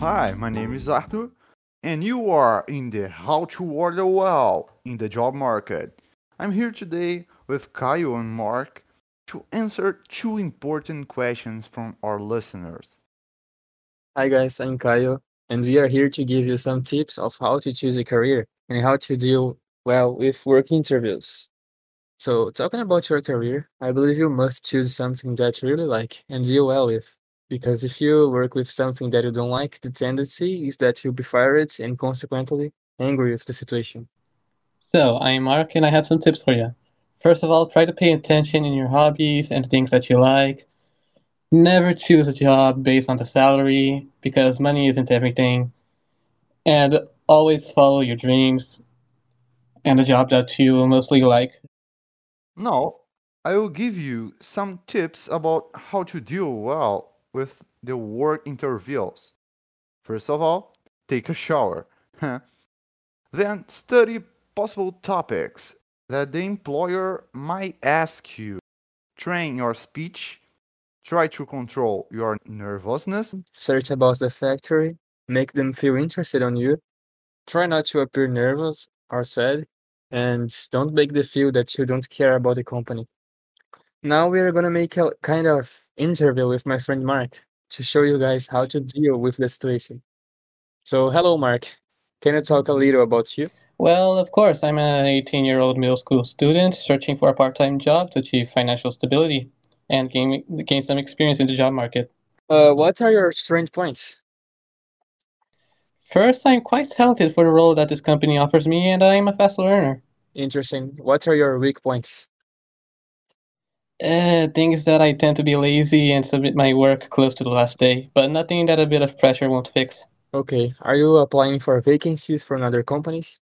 Hi, my name is Arthur, and you are in the How to Order Well in the Job Market. I'm here today with Caio and Mark to answer two important questions from our listeners. Hi guys, I'm Caio, and we are here to give you some tips of how to choose a career and how to deal well with work interviews. So, talking about your career, I believe you must choose something that you really like and deal well with. Because if you work with something that you don't like, the tendency is that you'll be fired and consequently angry with the situation. So, I'm Mark, and I have some tips for you. First of all, try to pay attention in your hobbies and things that you like. Never choose a job based on the salary because money isn't everything. And always follow your dreams and a job that you mostly like. Now, I will give you some tips about how to deal well with the work interviews. First of all, take a shower. then study possible topics that the employer might ask you. Train your speech. Try to control your nervousness. Search about the factory, make them feel interested on you. Try not to appear nervous or sad, and don't make them feel that you don't care about the company. Now we are gonna make a kind of interview with my friend Mark to show you guys how to deal with the situation. So, hello, Mark. Can you talk a little about you? Well, of course, I'm an 18 year old middle school student searching for a part time job to achieve financial stability and gain, gain some experience in the job market. Uh, what are your strength points? First, I'm quite talented for the role that this company offers me, and I'm a fast learner. Interesting. What are your weak points? Uh, things that I tend to be lazy and submit my work close to the last day, but nothing that a bit of pressure won't fix. Okay. Are you applying for vacancies from other companies?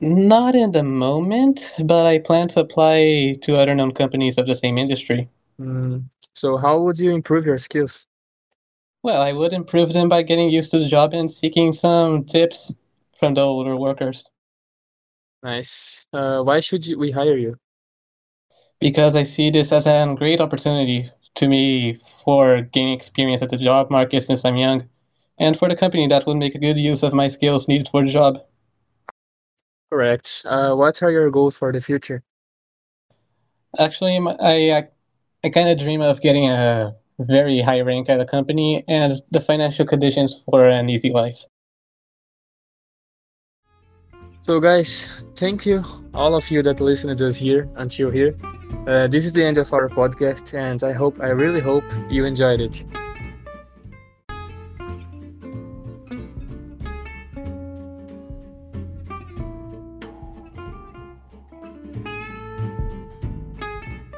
Not in the moment, but I plan to apply to other known companies of the same industry. Mm, so, how would you improve your skills? Well, I would improve them by getting used to the job and seeking some tips from the older workers. Nice. Uh, why should we hire you? Because I see this as a great opportunity to me for gaining experience at the job market since I'm young, and for the company that would make a good use of my skills needed for the job. Correct. Uh, what are your goals for the future? Actually, I, I kind of dream of getting a very high rank at a company and the financial conditions for an easy life. So, guys, thank you, all of you that listened to us here until here. Uh, this is the end of our podcast, and I hope, I really hope you enjoyed it.